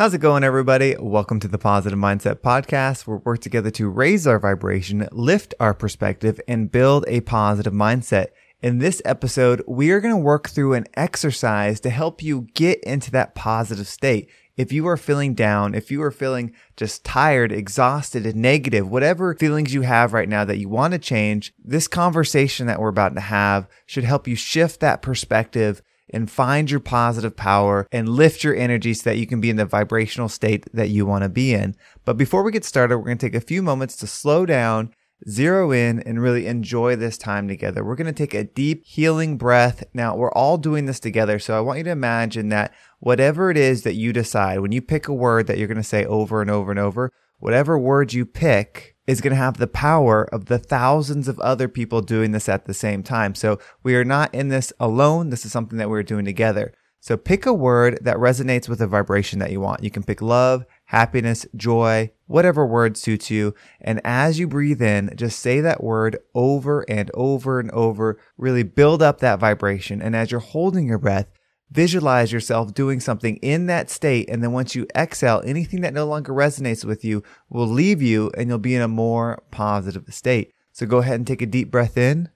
How's it going, everybody? Welcome to the Positive Mindset Podcast, where we work together to raise our vibration, lift our perspective, and build a positive mindset. In this episode, we are going to work through an exercise to help you get into that positive state. If you are feeling down, if you are feeling just tired, exhausted, and negative, whatever feelings you have right now that you want to change, this conversation that we're about to have should help you shift that perspective and find your positive power and lift your energy so that you can be in the vibrational state that you want to be in. But before we get started, we're going to take a few moments to slow down, zero in, and really enjoy this time together. We're going to take a deep healing breath. Now, we're all doing this together. So I want you to imagine that whatever it is that you decide, when you pick a word that you're going to say over and over and over, whatever word you pick, is going to have the power of the thousands of other people doing this at the same time. So we are not in this alone. This is something that we're doing together. So pick a word that resonates with the vibration that you want. You can pick love, happiness, joy, whatever word suits you. And as you breathe in, just say that word over and over and over. Really build up that vibration. And as you're holding your breath, Visualize yourself doing something in that state. And then once you exhale, anything that no longer resonates with you will leave you and you'll be in a more positive state. So go ahead and take a deep breath in.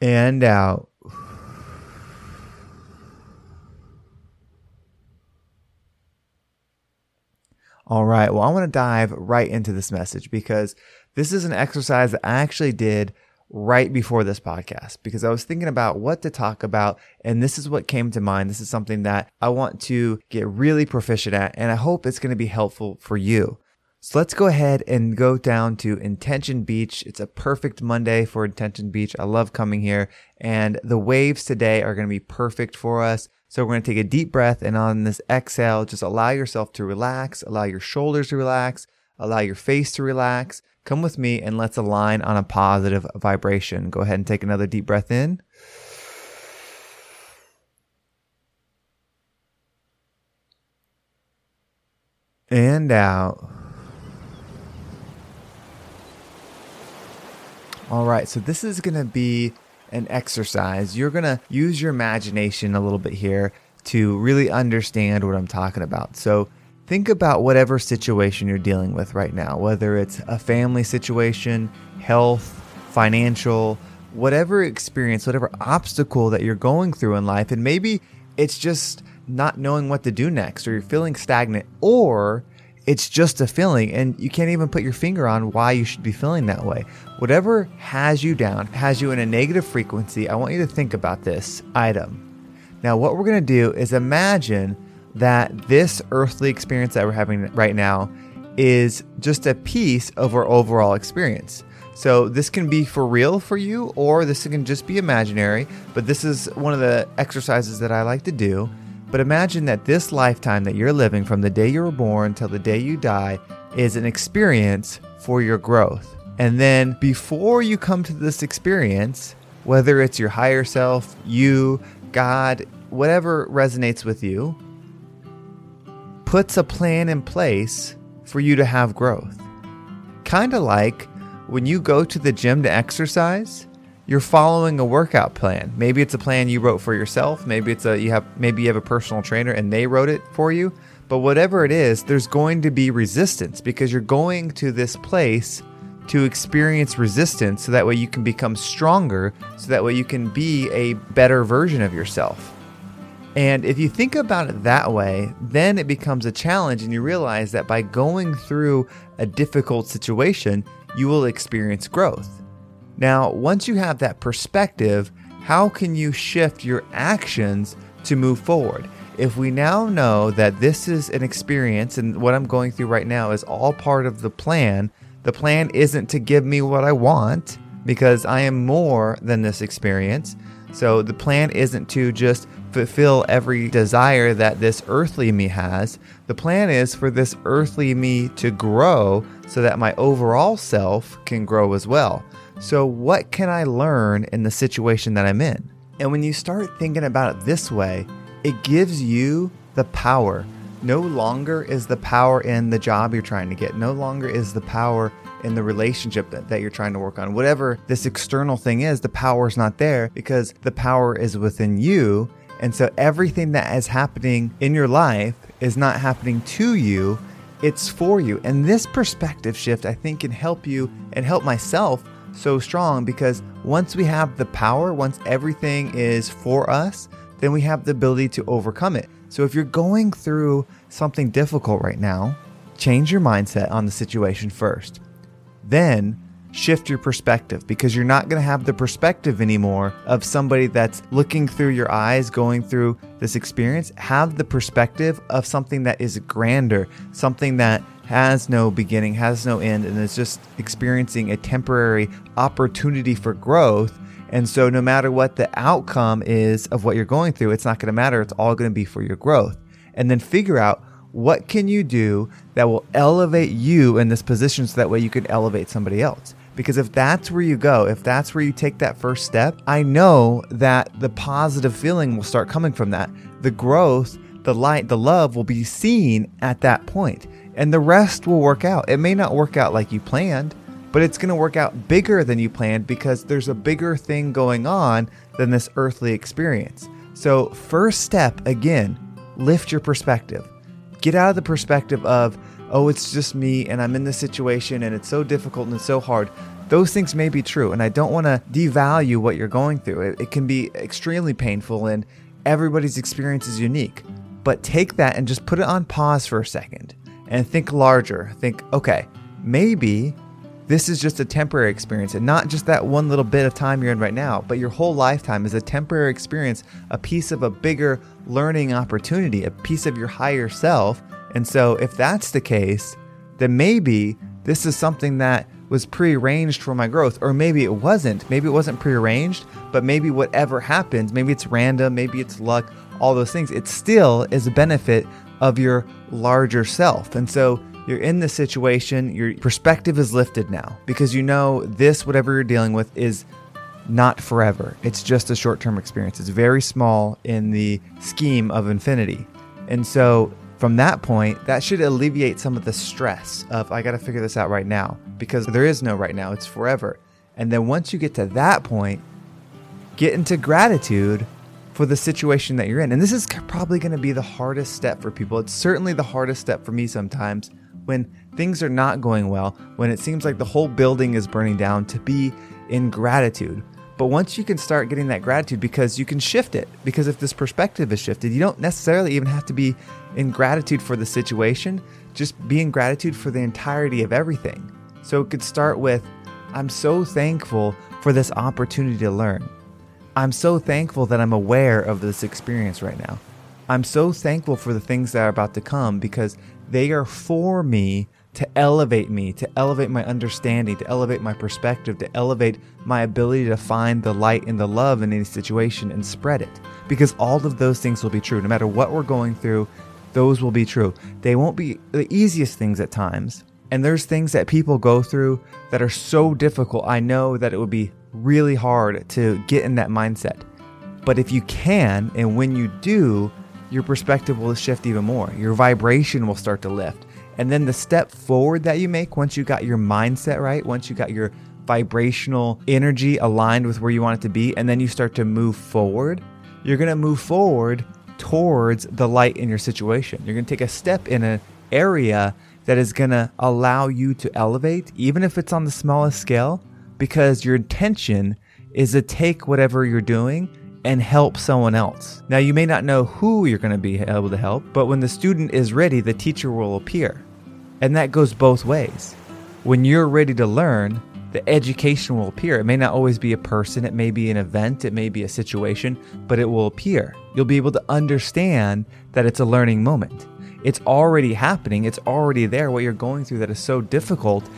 And out. All right. Well, I want to dive right into this message because this is an exercise that I actually did right before this podcast because I was thinking about what to talk about. And this is what came to mind. This is something that I want to get really proficient at. And I hope it's going to be helpful for you. So let's go ahead and go down to Intention Beach. It's a perfect Monday for Intention Beach. I love coming here. And the waves today are going to be perfect for us. So we're going to take a deep breath and on this exhale, just allow yourself to relax, allow your shoulders to relax, allow your face to relax. Come with me and let's align on a positive vibration. Go ahead and take another deep breath in. And out. All right, so this is going to be an exercise. You're going to use your imagination a little bit here to really understand what I'm talking about. So, think about whatever situation you're dealing with right now, whether it's a family situation, health, financial, whatever experience, whatever obstacle that you're going through in life. And maybe it's just not knowing what to do next, or you're feeling stagnant, or it's just a feeling, and you can't even put your finger on why you should be feeling that way. Whatever has you down, has you in a negative frequency, I want you to think about this item. Now, what we're to do is imagine that this earthly experience that we're having right now is just a piece of our overall experience. So, this can be for real for you, or this can just be imaginary, but this is one of the exercises that I like to do but imagine that this lifetime that you're living from the day you were born till the day you die is an experience for your growth. And then before you come to this experience, whether it's your higher self, you, God, whatever resonates with you, puts a plan in place for you to have growth. Kind of like when you go to the gym to exercise, you're following a workout plan. Maybe it's a plan you wrote for yourself. Maybe it's a you have maybe you have a personal trainer and they wrote it for you. But whatever it is, there's going to be resistance because you're going to this place to experience resistance so that way you can become stronger, so that way you can be a better version of yourself. And if you think about it that way, then it becomes a challenge and you realize that by going through a difficult situation, you will experience growth. Now, once you have that perspective, how can you shift your actions to move forward? If we now know that this is an experience and what I'm going through right now is all part of the plan, the plan isn't to give me what I want because I am more than this experience. So the plan isn't to just fulfill every desire that this earthly me has. The plan is for this earthly me to grow so that my overall self can grow as well. So, what can I learn in the situation that I'm in? And when you start thinking about it this way, it gives you the power. No longer is the power in the job you're trying to get, no longer is the power in the relationship that, that you're trying to work on. Whatever this external thing is, the power is not there because the power is within you. And so everything that is happening in your life is not happening to you, it's for you. And this perspective shift, I think, can help you and help myself so strong because once we have the power, once everything is for us, then we have the ability to overcome it. So if you're going through something difficult right now, change your mindset on the situation first. Then shift your perspective because you're not going to have the perspective anymore of somebody that's looking through your eyes, going through this experience. Have the perspective of something that is grander, something that has no beginning, has no end, and is just experiencing a temporary opportunity for growth. And so, no matter what the outcome is of what you're going through, it's not going to matter. It's all going to be for your growth. And then figure out what can you do that will elevate you in this position so that way you can elevate somebody else. Because if that's where you go, if that's where you take that first step, I know that the positive feeling will start coming from that. The growth, the light, the love will be seen at that point and the rest will work out. It may not work out like you planned, but it's going to work out bigger than you planned because there's a bigger thing going on than this earthly experience. So, first step again, lift your perspective. Get out of the perspective of, oh, it's just me and I'm in this situation and it's so difficult and it's so hard. Those things may be true, and I don't want to devalue what you're going through. It, it can be extremely painful, and everybody's experience is unique. But take that and just put it on pause for a second and think larger. Think, okay, maybe this is just a temporary experience and not just that one little bit of time you're in right now, but your whole lifetime is a temporary experience, a piece of a bigger learning opportunity, a piece of your higher self. And so, if that's the case, then maybe this is something that was prearranged for my growth, or maybe it wasn't. Maybe it wasn't prearranged, but maybe whatever happens, maybe it's random, maybe it's luck, all those things, it still is a benefit of your larger self. And so you're in this situation, your perspective is lifted now because you know this, whatever you're dealing with, is not forever. It's just a short term experience. It's very small in the scheme of infinity. And so from that point, that should alleviate some of the stress of, I got to figure this out right now because there is no right now, it's forever. And then once you get to that point, get into gratitude for the situation that you're in. And this is probably to be the hardest step for people. It's certainly the hardest step for me sometimes when things are not going well, when it seems like the whole building is burning down, to be in gratitude. But once you can start getting that gratitude, because you can shift it, because if this perspective is shifted, you don't necessarily even have to be in gratitude for the situation, just be in gratitude for the entirety of everything. So it could start with, I'm so thankful for this opportunity to learn. I'm so thankful that I'm aware of this experience right now. I'm so thankful for the things that are about to come because they are for me to elevate me, to elevate my understanding, to elevate my perspective, to elevate my ability to find the light and the love in any situation and spread it. Because all of those things will be true. No matter what we're going through, those will be true. They won't be the easiest things at times. And there's things that people go through that are so difficult. I know that it would be really hard to get in that mindset. But if you can, and when you do, your perspective will shift even more. Your vibration will start to lift. And then the step forward that you make once you got your mindset right, once you got your vibrational energy aligned with where you want it to be, and then you start to move forward, you're to move forward towards the light in your situation. You're to take a step in an area that is to allow you to elevate, even if it's on the smallest scale, because your intention is to take whatever you're doing and help someone else. Now, you may not know who you're going to be able to help, but when the student is ready, the teacher will appear. And that goes both ways. When you're ready to learn, the education will appear. It may not always be a person, it may be an event, it may be a situation, but it will appear. You'll be able to understand that it's a learning moment. It's already happening, it's already there. What you're going through that is so difficult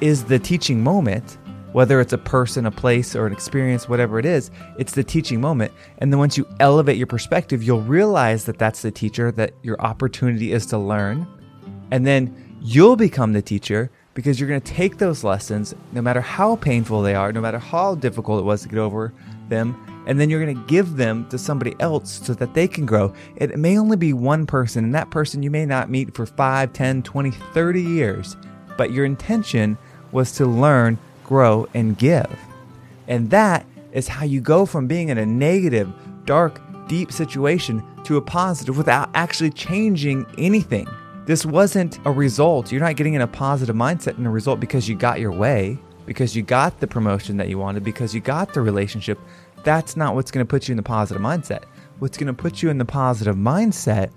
is the teaching moment whether it's a person, a place, or an experience, whatever it is, it's the teaching moment. And then once you elevate your perspective, you'll realize that that's the teacher, that your opportunity is to learn. And then you'll become the teacher because you're going to take those lessons, no matter how painful they are, no matter how difficult it was to get over them, and then you're going to give them to somebody else so that they can grow. It may only be one person, and that person you may not meet for 5, 10, 20, 30 years, but your intention was to learn, grow, and give. And that is how you go from being in a negative, dark, deep situation to a positive without actually changing anything. This wasn't a result. You're not getting in a positive mindset and a result because you got your way, because you got the promotion that you wanted, because you got the relationship. That's not what's going to put you in the positive mindset. What's going to put you in the positive mindset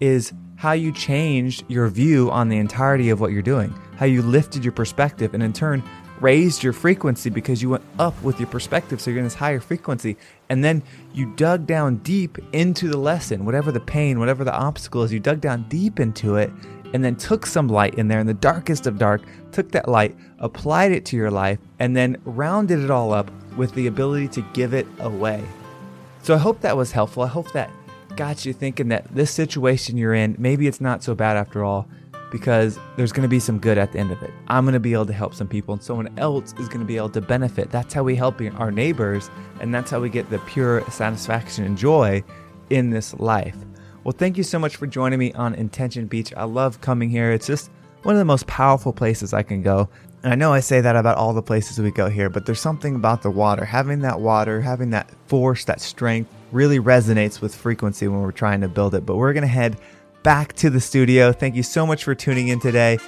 is how you changed your view on the entirety of what you're doing, how you lifted your perspective, and in turn, raised your frequency because you went up with your perspective. So you're in this higher frequency. And then you dug down deep into the lesson, whatever the pain, whatever the obstacle is, you dug down deep into it and then took some light in there in the darkest of dark, took that light, applied it to your life, and then rounded it all up with the ability to give it away. So I hope that was helpful. I hope that got you thinking that this situation you're in, maybe it's not so bad after all because there's going to be some good at the end of it. I'm going to be able to help some people, and someone else is going to be able to benefit. That's how we help our neighbors, and that's how we get the pure satisfaction and joy in this life. Well, thank you so much for joining me on Intention Beach. I love coming here. It's just one of the most powerful places I can go. And I know I say that about all the places we go here, but there's something about the water. Having that water, having that force, that strength really resonates with frequency when we're trying to build it. But we're going to head back to the studio. Thank you so much for tuning in today.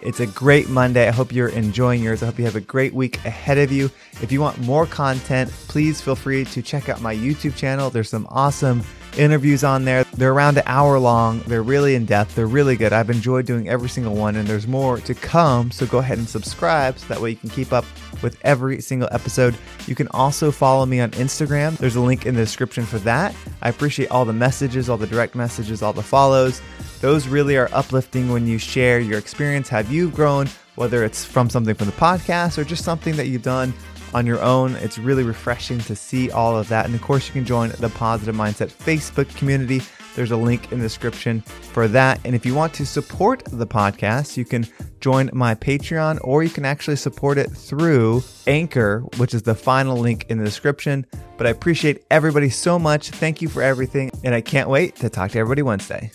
It's a great Monday. I hope you're enjoying yours. I hope you have a great week ahead of you. If you want more content, please feel free to check out my YouTube channel. There's some awesome interviews on there. They're around an hour long. They're really in depth. They're really good. I've enjoyed doing every single one, and there's more to come. So go ahead and subscribe so that way you can keep up with every single episode. You can also follow me on Instagram. There's a link in the description for that. I appreciate all the messages, all the direct messages, all the follows. Those really are uplifting when you share your experience, have you grown, whether it's from something from the podcast or just something that you've done on your own. It's really refreshing to see all of that. And of course, you can join the Positive Mindset Facebook community. There's a link in the description for that. And if you want to support the podcast, you can join my Patreon or you can actually support it through Anchor, which is the final link in the description. But I appreciate everybody so much. Thank you for everything. And I can't wait to talk to everybody Wednesday.